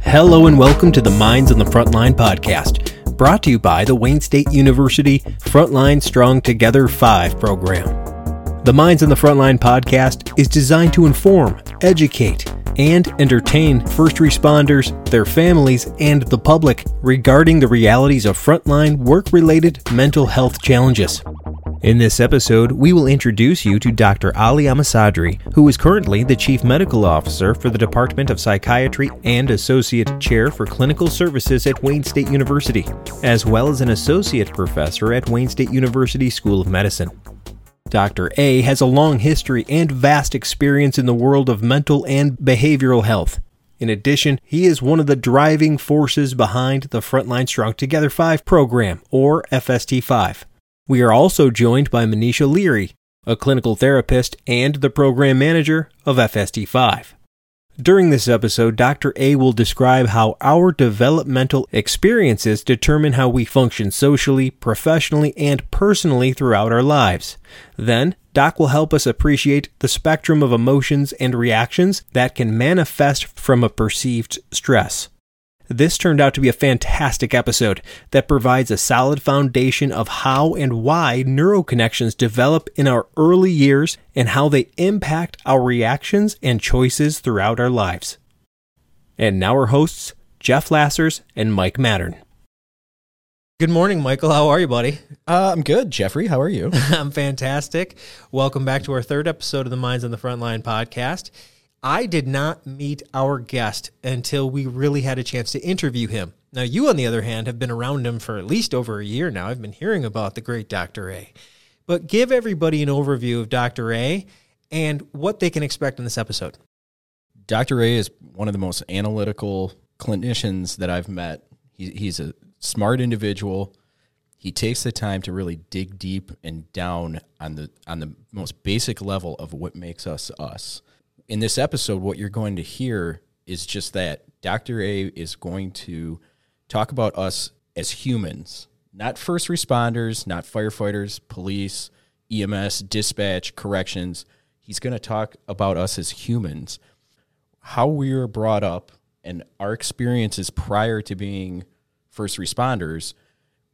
Hello and welcome to the Minds on the Frontline podcast, brought to you by the Wayne State University Frontline Strong Together 5 program. The Minds on the Frontline podcast is designed to inform, educate, and entertain first responders, their families, and the public regarding the realities of frontline work related mental health challenges. In this episode, we will introduce you to Dr. Ali Amirsadri, who is currently the Chief Medical Officer for the Department of Psychiatry and Associate Chair for Clinical Services at Wayne State University, as well as an Associate Professor at Wayne State University School of Medicine. Dr. A has a long history and vast experience in the world of mental and behavioral health. In addition, he is one of the driving forces behind the Frontline Strong Together 5 program, or FST 5. We are also joined by Manisha Leary, a clinical therapist and the program manager of FST5. During this episode, Dr. A will describe how our developmental experiences determine how we function socially, professionally, and personally throughout our lives. Then, Doc will help us appreciate the spectrum of emotions and reactions that can manifest from a perceived stress. This turned out to be a fantastic episode that provides a solid foundation of how and why neuroconnections develop in our early years and how they impact our reactions and choices throughout our lives. And now our hosts, Geoff Lassers and Mike Mattern. Good morning, Michael. How are you, buddy? Uh, I'm good, Jeffrey. How are you? I'm fantastic. Welcome back to our third episode of the Minds on the Frontline podcast. I did not meet our guest until we really had a chance to interview him. Now, you, on the other hand, have been around him for at least over a year now. I've been hearing about the great Dr. A. But give everybody an overview of Dr. A and what they can expect in this episode. Dr. A is one of the most analytical clinicians that I've met. He, he's a smart individual. He takes the time to really dig deep and down on the on the most basic level of what makes us us in this episode, what you're going to hear is just that Dr. A is going to talk about us as humans, not first responders, not firefighters, police, EMS, dispatch, corrections. He's going to talk about us as humans, how we were brought up, and our experiences prior to being first responders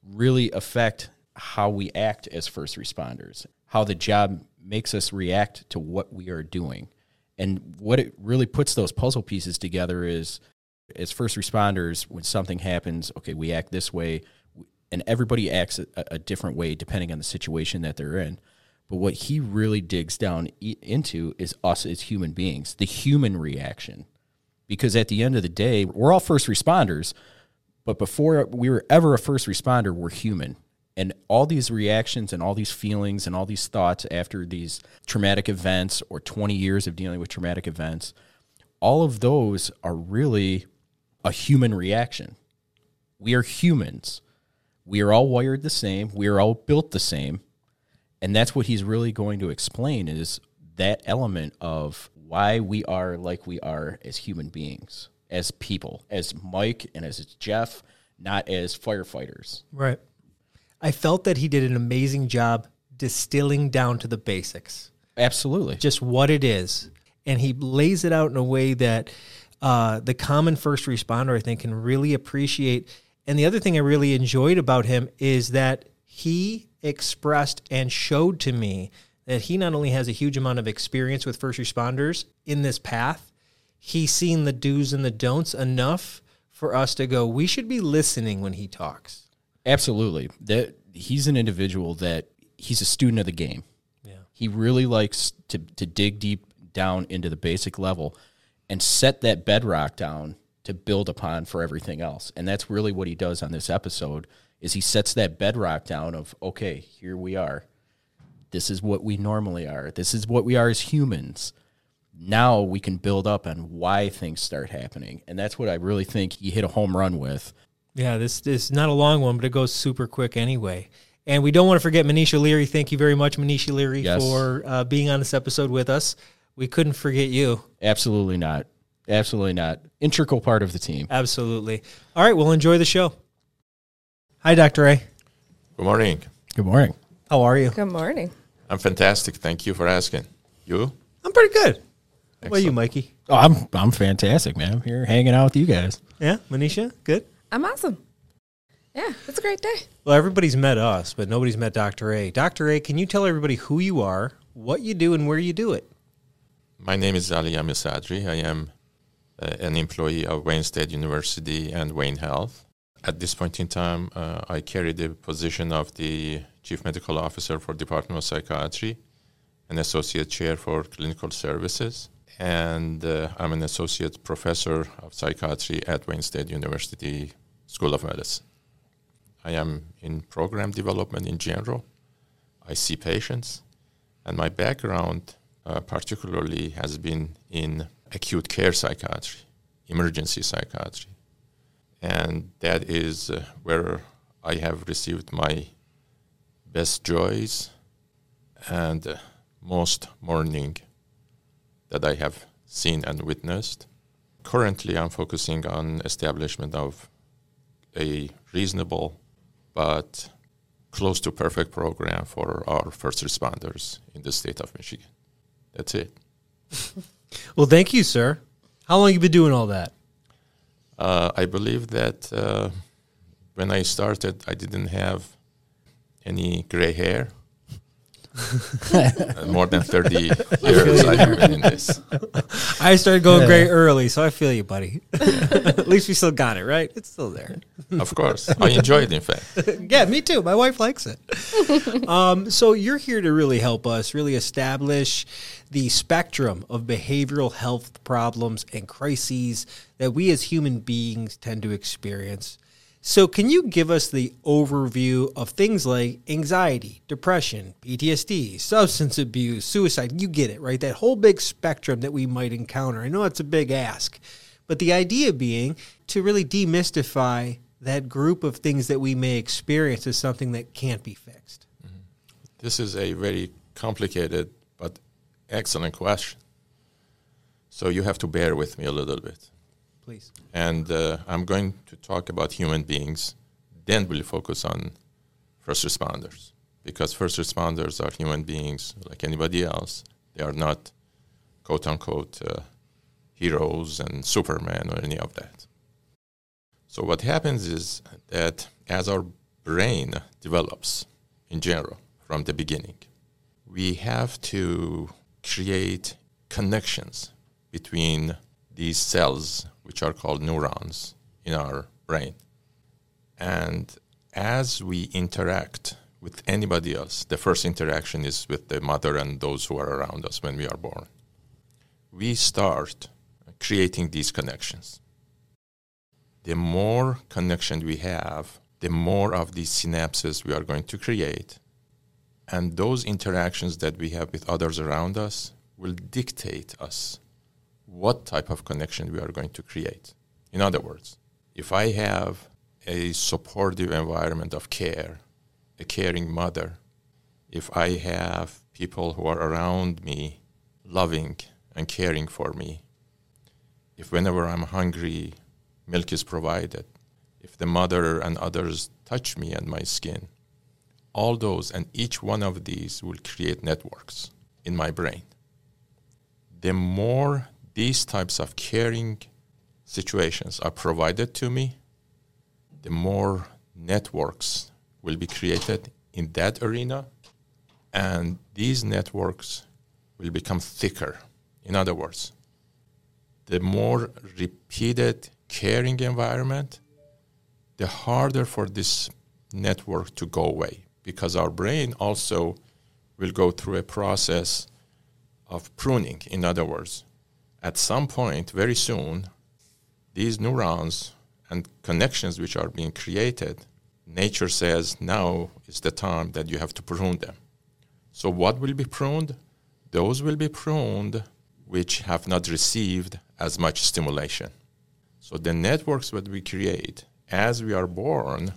really affect how we act as first responders, how the job makes us react to what we are doing. And what it really puts those puzzle pieces together is as first responders, when something happens, okay, we act this way, and everybody acts a, a different way depending on the situation that they're in. But what he really digs down into is us as human beings, the human reaction. Because at the end of the day, we're all first responders, but before we were ever a first responder, we're human and all these reactions and all these feelings and all these thoughts after these traumatic events or 20 years of dealing with traumatic events all of those are really a human reaction. We are humans. We are all wired the same. We are all built the same. And that's what he's really going to explain is that element of why we are like we are as human beings as people as mike and as jeff not as firefighters. Right I felt that he did an amazing job distilling down to the basics. Absolutely. Just what it is. And he lays it out in a way that uh, the common first responder, I think, can really appreciate. And the other thing I really enjoyed about him is that he expressed and showed to me that he not only has a huge amount of experience with first responders in this path, he's seen the do's and the don'ts enough for us to go, we should be listening when he talks. Absolutely. That he's an individual that he's a student of the game. Yeah. He really likes to to dig deep down into the basic level and set that bedrock down to build upon for everything else. And that's really what he does on this episode is he sets that bedrock down of okay, here we are. This is what we normally are. This is what we are as humans. Now we can build up on why things start happening. And that's what I really think he hit a home run with yeah, this, is not a long one, but it goes super quick anyway. And we don't want to forget Manisha Leary. Thank you very much, Manisha Leary, yes. for uh, being on this episode with us. We couldn't forget you. Absolutely not. Absolutely not. Integral part of the team. Absolutely. All right, well, enjoy the show. Hi, Dr. A. Good morning. Good morning. How are you? Good morning. I'm fantastic. Thank you for asking. You? I'm pretty good. What are you, Mikey? Oh, I'm I'm fantastic, man. I'm here hanging out with you guys. Yeah, Manisha, good. I'm awesome. Yeah, it's a great day. Well, everybody's met us, but nobody's met Dr. A. Dr. A, can you tell everybody who you are, what you do, and where you do it? My name is Ali Amirsadri. I am uh, an employee of Wayne State University and Wayne Health. At this point in time, uh, I carry the position of the Chief Medical Officer for Department of Psychiatry, an Associate Chair for Clinical Services, and uh, I'm an Associate Professor of Psychiatry at Wayne State University School of Medicine. I am in program development in general. I see patients, and my background uh, particularly has been in acute care psychiatry, emergency psychiatry. And that is uh, where I have received my best joys and uh, most mourning that I have seen and witnessed. Currently, I'm focusing on establishment of a reasonable but close to perfect program for our first responders in the state of Michigan. That's it. Well, thank you, sir. How long you been doing all that? Uh, I believe that uh, when I started, I didn't have any gray hair. More than 30 years I have been in this. I started going gray early, so I feel you, buddy. At least we still got it, right? It's still there. Of course. I enjoy it, in fact. yeah, me too. My wife likes it. um, so you're here to really help us really establish the spectrum of behavioral health problems and crises that we as human beings tend to experience. So, can you give us the overview of things like anxiety, depression, PTSD, substance abuse, suicide? You get it, right? That whole big spectrum that we might encounter. I know it's a big ask, but the idea being to really demystify that group of things that we may experience as something that can't be fixed. Mm-hmm. This is a very complicated but excellent question. So you have to bear with me a little bit. Please. And uh, I'm going to talk about human beings, then we'll focus on first responders. Because first responders are human beings like anybody else. They are not quote unquote uh, heroes and Superman or any of that. So, what happens is that as our brain develops in general from the beginning, we have to create connections between these cells, which are called neurons in our brain. And as we interact with anybody else, the first interaction is with the mother and those who are around us when we are born. We start creating these connections. The more connection we have, the more of these synapses we are going to create. And those interactions that we have with others around us will dictate us what type of connection we are going to create. In other words, if I have a supportive environment of care, a caring mother, if I have people who are around me loving and caring for me, if whenever I'm hungry, milk is provided, if the mother and others touch me and my skin, all those and each one of these will create networks in my brain. The more these types of caring situations are provided to me, the more networks will be created in that arena, and these networks will become thicker. In other words, the more repeated caring environment, the harder for this network to go away because our brain also will go through a process of pruning. In other words, at some point, very soon, these neurons and connections which are being created, nature says now is the time that you have to prune them. So, what will be pruned? Those will be pruned which have not received as much stimulation. So, the networks that we create as we are born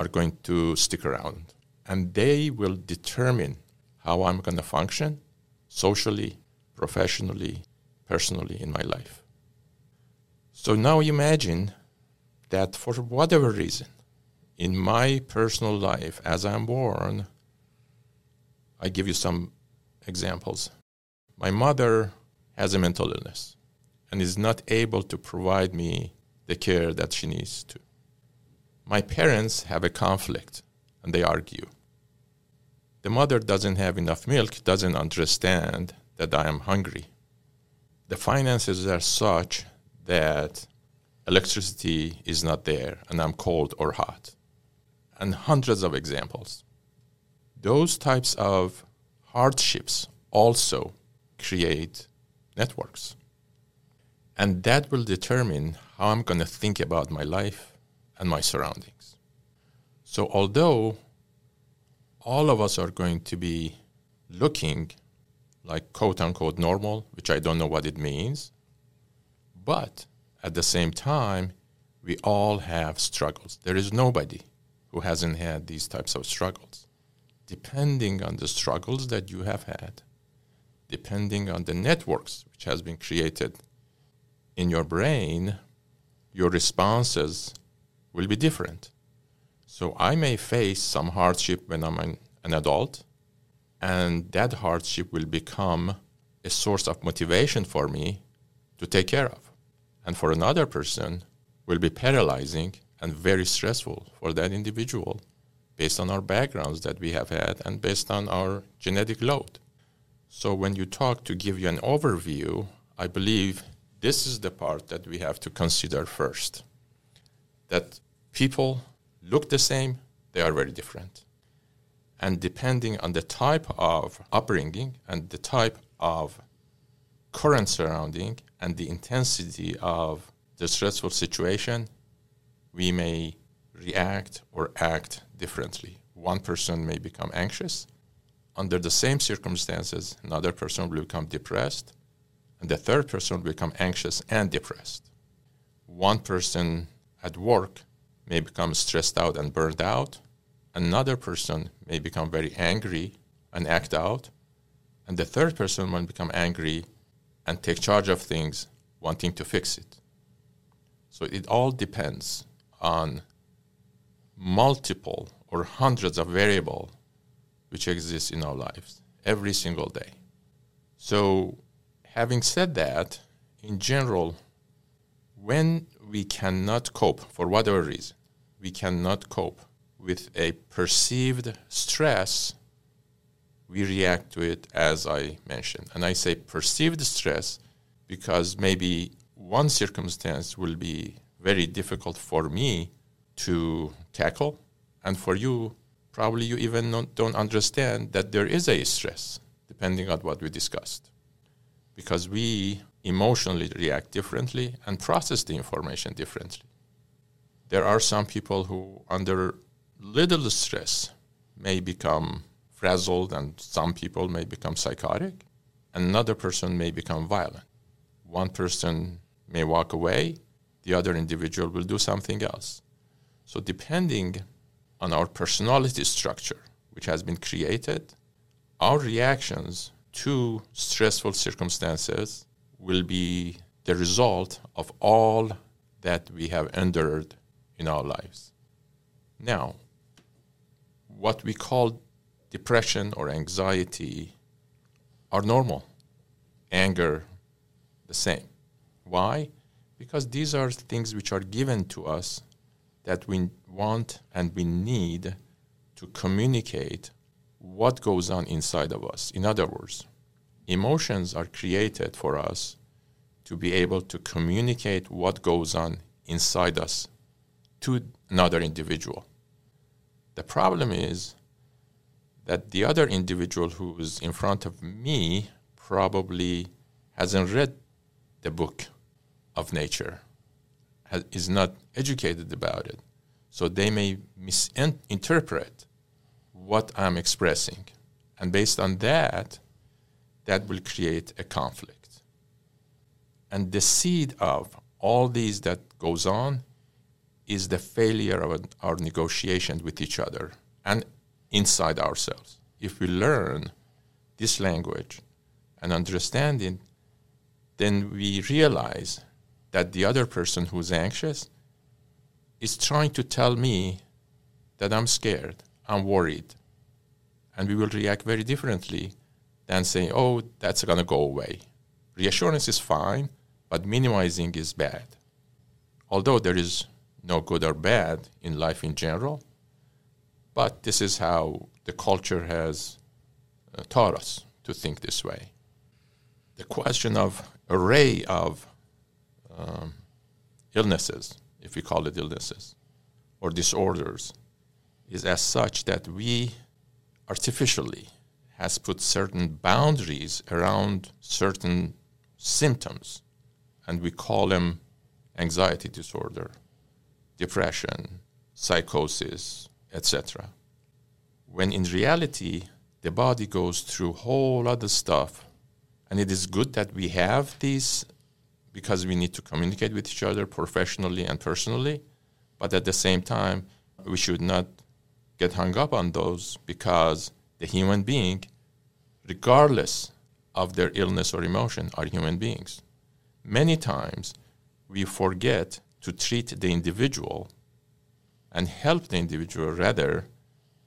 are going to stick around and they will determine how I'm going to function socially, professionally, personally in my life. So now imagine that for whatever reason, in my personal life as I'm born, I give you some examples. My mother has a mental illness and is not able to provide me the care that she needs to. My parents have a conflict and they argue. The mother doesn't have enough milk, doesn't understand that I am hungry. The finances are such that electricity is not there and I'm cold or hot. And hundreds of examples. Those types of hardships also create networks. And that will determine how I'm going to think about my life and my surroundings. So, although all of us are going to be looking like quote unquote normal, which I don't know what it means, but at the same time, we all have struggles. There is nobody who hasn't had these types of struggles. Depending on the struggles that you have had, depending on the networks which has been created in your brain, your responses will be different. So I may face some hardship when I'm an, an adult, and that hardship will become a source of motivation for me to take care of and for another person will be paralyzing and very stressful for that individual based on our backgrounds that we have had and based on our genetic load. So when you talk to give you an overview, I believe this is the part that we have to consider first. That people look the same, they are very different. And depending on the type of upbringing and the type of current surrounding and the intensity of the stressful situation, we may react or act differently. One person may become anxious. Under the same circumstances, another person will become depressed, and the third person will become anxious and depressed. One person at work may become stressed out and burned out. Another person may become very angry and act out. And the third person might become angry and take charge of things, wanting to fix it. So it all depends on multiple or hundreds of variables which exist in our lives every single day. So, having said that, in general, when we cannot cope for whatever reason, we cannot cope with a perceived stress we react to it as I mentioned. And I say perceived stress because maybe one circumstance will be very difficult for me to tackle, and for you, probably you even don't understand that there is a stress, depending on what we discussed. Because we emotionally react differently and process the information differently. There are some people who, under little stress, may become frazzled and some people may become psychotic. Another person may become violent. One person may walk away, the other individual will do something else. So, depending on our personality structure, which has been created, our reactions to stressful circumstances will be the result of all that we have endured in our lives. Now, what we call depression or anxiety are normal. Anger, the same. Why? Because these are things which are given to us that we want and we need to communicate what goes on inside of us. In other words, emotions are created for us to be able to communicate what goes on inside us to another individual. The problem is that the other individual who is in front of me probably hasn't read the book of nature, has, is not educated about it. So they may misinterpret what I'm expressing. And based on that, that will create a conflict. And the seed of all these that goes on is the failure of our negotiation with each other and inside ourselves. If we learn this language and understand it, then we realize that the other person who's anxious is trying to tell me that I'm scared, I'm worried. And we will react very differently than saying, oh, that's going to go away. reassurance is fine, but minimizing is bad. Although there is no good or bad in life in general, but this is how the culture has uh, taught us to think this way. The question of array of um, illnesses, if we call it illnesses, or disorders, is as such that we artificially has put certain boundaries around certain symptoms, and we call them anxiety disorder, depression, psychosis, etc. When in reality, the body goes through whole other stuff, and it is good that we have these because we need to communicate with each other professionally and personally, but at the same time, we should not get hung up on those because the human being, regardless of their illness or emotion, are human beings. Many times, we forget to treat the individual and help the individual. Rather,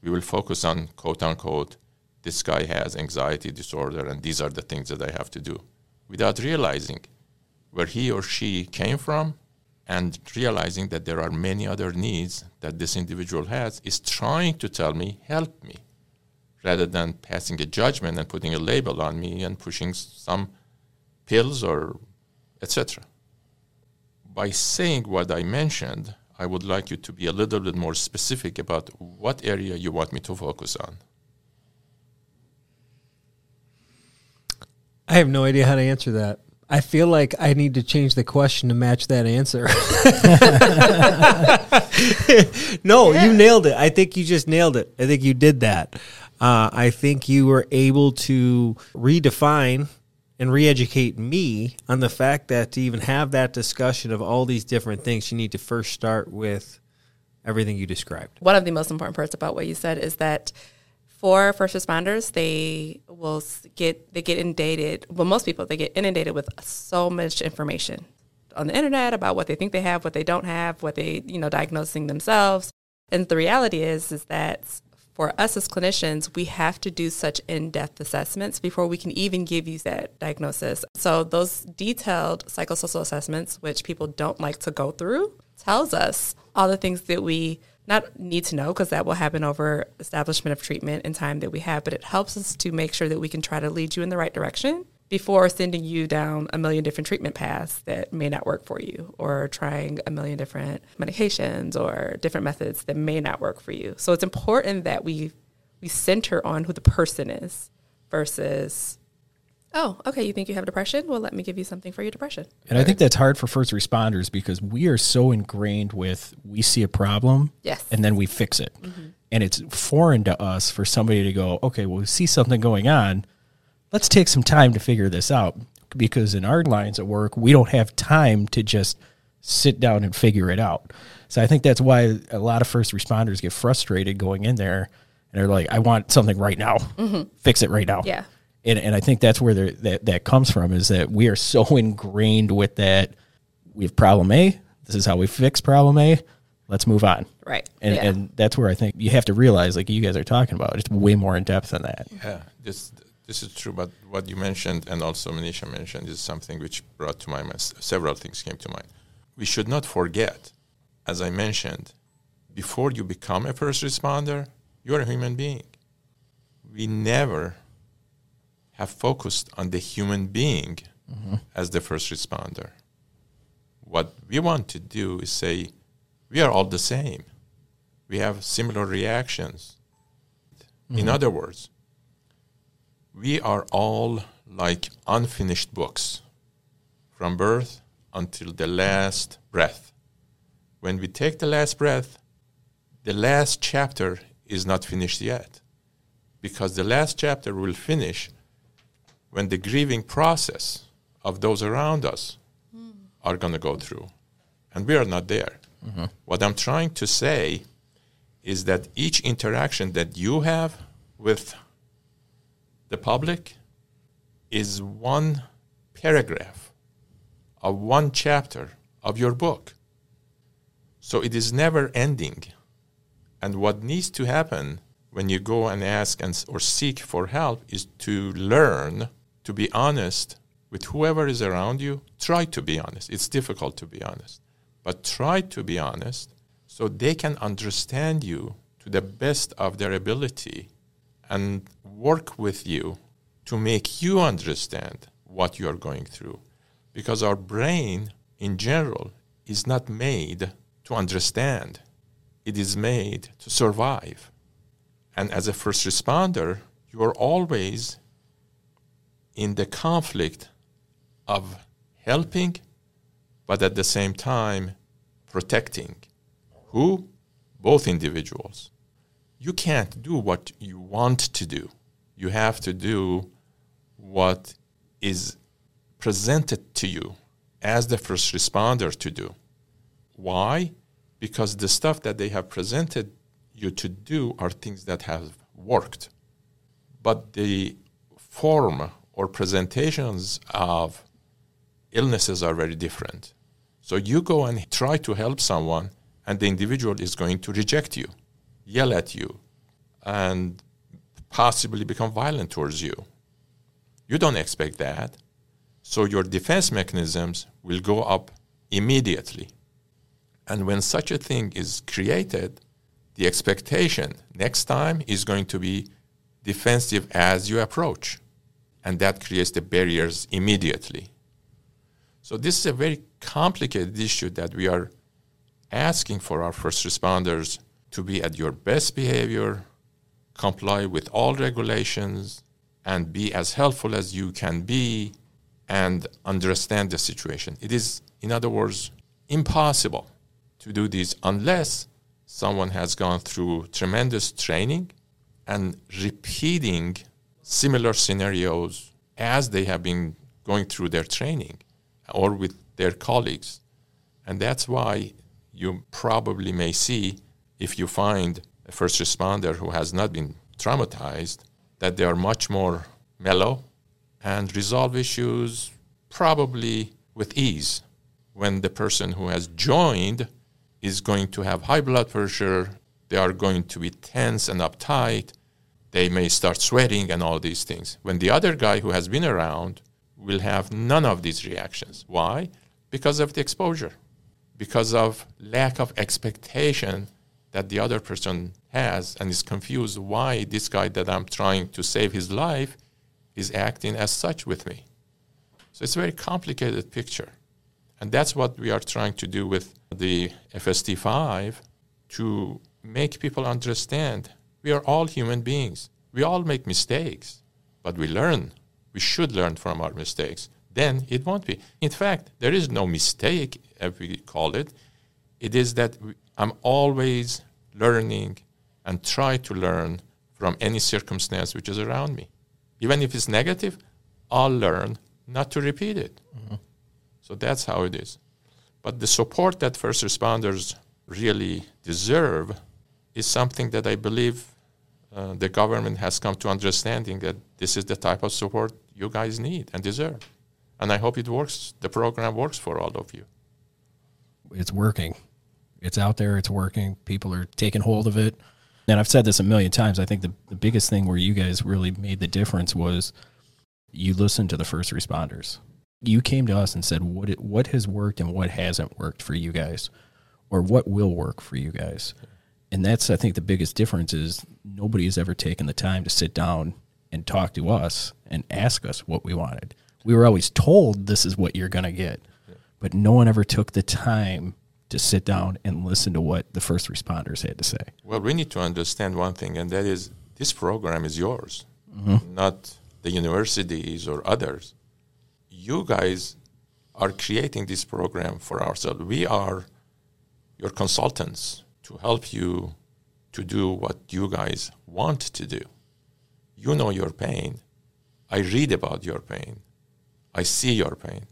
we will focus on quote unquote, this guy has anxiety disorder and these are the things that I have to do, without realizing where he or she came from and realizing that there are many other needs that this individual has is trying to tell me, help me, rather than passing a judgment and putting a label on me and pushing some pills or etc. By saying what I mentioned, I would like you to be a little bit more specific about what area you want me to focus on. I have no idea how to answer that. I feel like I need to change the question to match that answer. no, you nailed it. I think you just nailed it. I think you did that. Uh, I think you were able to redefine and re-educate me on the fact that to even have that discussion of all these different things, you need to first start with everything you described. One of the most important parts about what you said is that for first responders, they will get they get inundated. Well, most people they get inundated with so much information on the internet about what they think they have, what they don't have, what they you know diagnosing themselves. And the reality is is that for us as clinicians, we have to do such in-depth assessments before we can even give you that diagnosis. So those detailed psychosocial assessments, which people don't like to go through, tells us all the things that we not need to know because that will happen over establishment of treatment and time that we have, but it helps us to make sure that we can try to lead you in the right direction before sending you down a million different treatment paths that may not work for you or trying a million different medications or different methods that may not work for you. So it's important that we we center on who the person is versus oh, okay, you think you have depression? Well, let me give you something for your depression. And I think that's hard for first responders because we are so ingrained with we see a problem Yes. and then we fix it. Mm-hmm. And it's foreign to us for somebody to go, okay, well, we see something going on. Let's take some time to figure this out. Because in our lines of work, we don't have time to just sit down and figure it out. So I think that's why a lot of first responders get frustrated going in there and they're like, I want something right now. Mm-hmm. Fix it right now Yeah. and and I think that's where that that comes from is that we are so ingrained with that. We have problem A. This is how we fix problem A. Let's move on. Right. And yeah. and that's where I think you have to realize, like you guys are talking about, it's way more in depth than that. Yeah, this this is true. But what you mentioned and also Manisha mentioned is something which brought to my mind. Several things came to mind. We should not forget, as I mentioned, before you become a first responder, you are a human being. We never have focused on the human being mm-hmm. as the first responder. What we want to do is say, we are all the same. We have similar reactions. In mm-hmm. other words, we are all like unfinished books from birth until the last breath. When we take the last breath, the last chapter is not finished yet because the last chapter will finish when the grieving process of those around us hmm. are going to go through. And we are not there. Mm-hmm. What I'm trying to say is that each interaction that you have with the public is one paragraph of one chapter of your book. So it is never ending. And what needs to happen when you go and ask and, or seek for help is to learn to be honest with whoever is around you, try to be honest. It's difficult to be honest, but try to be honest so they can understand you to the best of their ability and work with you to make you understand what you are going through. Because our brain in general is not made to understand, it is made to survive. And as a first responder, you are always in the conflict of helping, but at the same time protecting. Who? Both individuals. You can't do what you want to do. You have to do what is presented to you as the first responder to do. Why? Because the stuff that they have presented you to do are things that have worked. But the form or presentations of illnesses are very different. So you go and try to help someone, and the individual is going to reject you, yell at you, and possibly become violent towards you. You don't expect that. So your defense mechanisms will go up immediately. And when such a thing is created, the expectation next time is going to be defensive as you approach. And that creates the barriers immediately. So this is a very complicated issue that we are asking for our first responders to be at your best behavior, comply with all regulations, and be as helpful as you can be and understand the situation. It is, in other words, impossible to do this unless someone has gone through tremendous training and repeating similar scenarios as they have been going through their training or with their colleagues. And that's why you probably may see, if you find a first responder who has not been traumatized, that they are much more mellow and resolve issues probably with ease. When the person who has joined is going to have high blood pressure, they are going to be tense and uptight, they may start sweating and all these things. When the other guy who has been around will have none of these reactions. Why? Because of the exposure, because of lack of expectation that the other person has and is confused why this guy that I'm trying to save his life is acting as such with me. So it's a very complicated picture. And that's what we are trying to do with the FST5 to make people understand we are all human beings. We all make mistakes, but we learn we should learn from our mistakes. Then it won't be. In fact, there is no mistake, if we call it. It is that I'm always learning and try to learn from any circumstance which is around me. Even if it's negative, I'll learn not to repeat it. Mm-hmm. So that's how it is. But the support that first responders really deserve is something that I believe uh, the government has come to understanding that this is the type of support you guys need and deserve. And I hope it works. The program works for all of you. It's working. It's out there. It's working. People are taking hold of it. And I've said this a million times. I think the, the biggest thing where you guys really made the difference was you listened to the first responders. You came to us and said what it, what has worked and what hasn't worked for you guys, or what will work for you guys. And that's I think the biggest difference is nobody has ever taken the time to sit down and talk to us and ask us what we wanted. We were always told this is what you're going to get, but no one ever took the time to sit down and listen to what the first responders had to say. Well, we need to understand one thing, and that is this program is yours, mm-hmm. not the universities or others. You guys are creating this program for ourselves. We are your consultants to help you to do what you guys want to do. You know your pain. I read about your pain. I see your pain.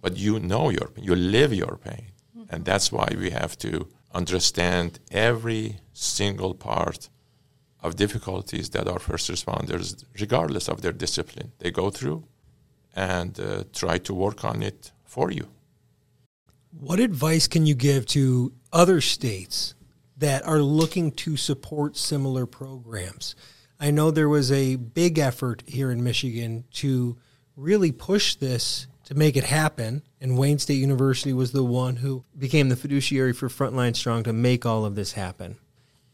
But you know your pain. You live your pain. And that's why we have to understand every single part of difficulties that our first responders, regardless of their discipline, they go through and uh, try to work on it for you. What advice can you give to other states that are looking to support similar programs? I know there was a big effort here in Michigan to really push this to make it happen. And Wayne State University was the one who became the fiduciary for Frontline Strong to make all of this happen.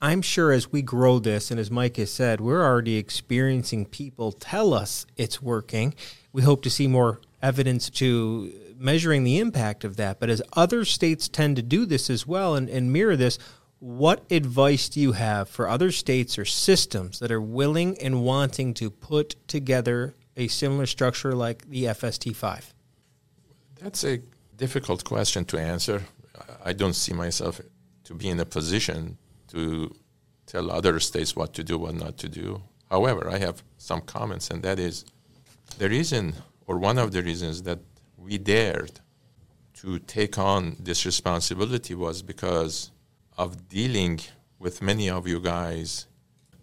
I'm sure as we grow this, and as Mike has said, we're already experiencing people tell us it's working. We hope to see more evidence to measuring the impact of that. But as other states tend to do this as well and, and mirror this, what advice do you have for other states or systems that are willing and wanting to put together a similar structure like the FST5? That's a difficult question to answer. I don't see myself to be in a position to tell other states what to do, what not to do. However, I have some comments, and that is the reason, or one of the reasons, that we dared to take on this responsibility was because of dealing with many of you guys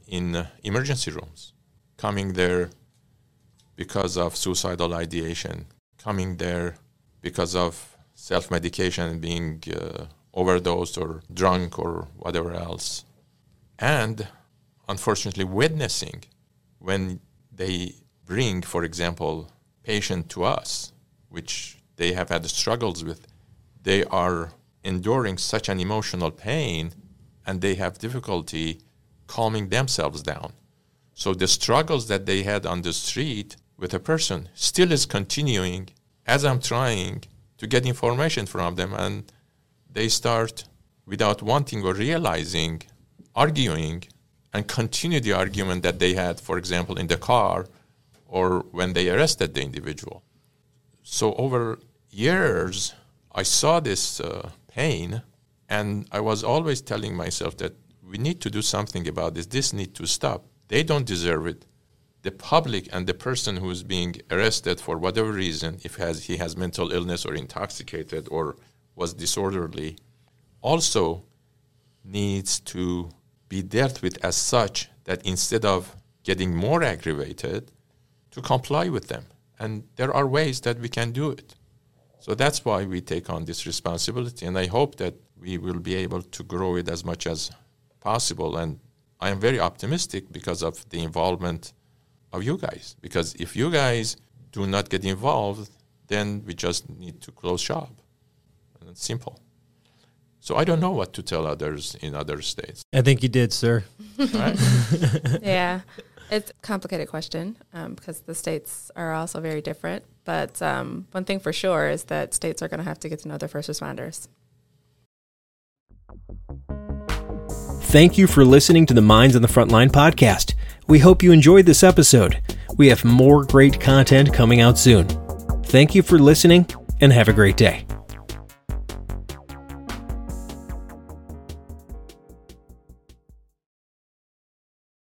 in emergency rooms, coming there because of suicidal ideation, coming there because of self medication, being uh, overdosed or drunk or whatever else. And unfortunately, witnessing when they bring, for example, patient to us, which they have had struggles with, they are enduring such an emotional pain and they have difficulty calming themselves down. So the struggles that they had on the street with a person still is continuing as I'm trying to get information from them and they start without wanting or realizing arguing and continue the argument that they had for example in the car or when they arrested the individual. So over years i saw this uh, pain and i was always telling myself that we need to do something about this. This need to stop. They don't deserve it the public and the person who is being arrested for whatever reason if has, he has mental illness or intoxicated or was disorderly also needs to be dealt with as such that instead of getting more aggravated to comply with them. And there are ways that we can do it. So that's why we take on this responsibility and i hope that we will be able to grow it as much as possible. And i am very optimistic because of the involvement of you guys because if you guys do not get involved then we just need to close shop and it's simple so I don't know what to tell others in other states. I think you did, sir. Right? yeah, it's a complicated question um, because the states are also very different. But um, one thing for sure is that states are going to have to get to know their first responders. Thank you for listening to the Minds on the Frontline podcast. We hope you enjoyed this episode. We have more great content coming out soon. Thank you for listening and have a great day.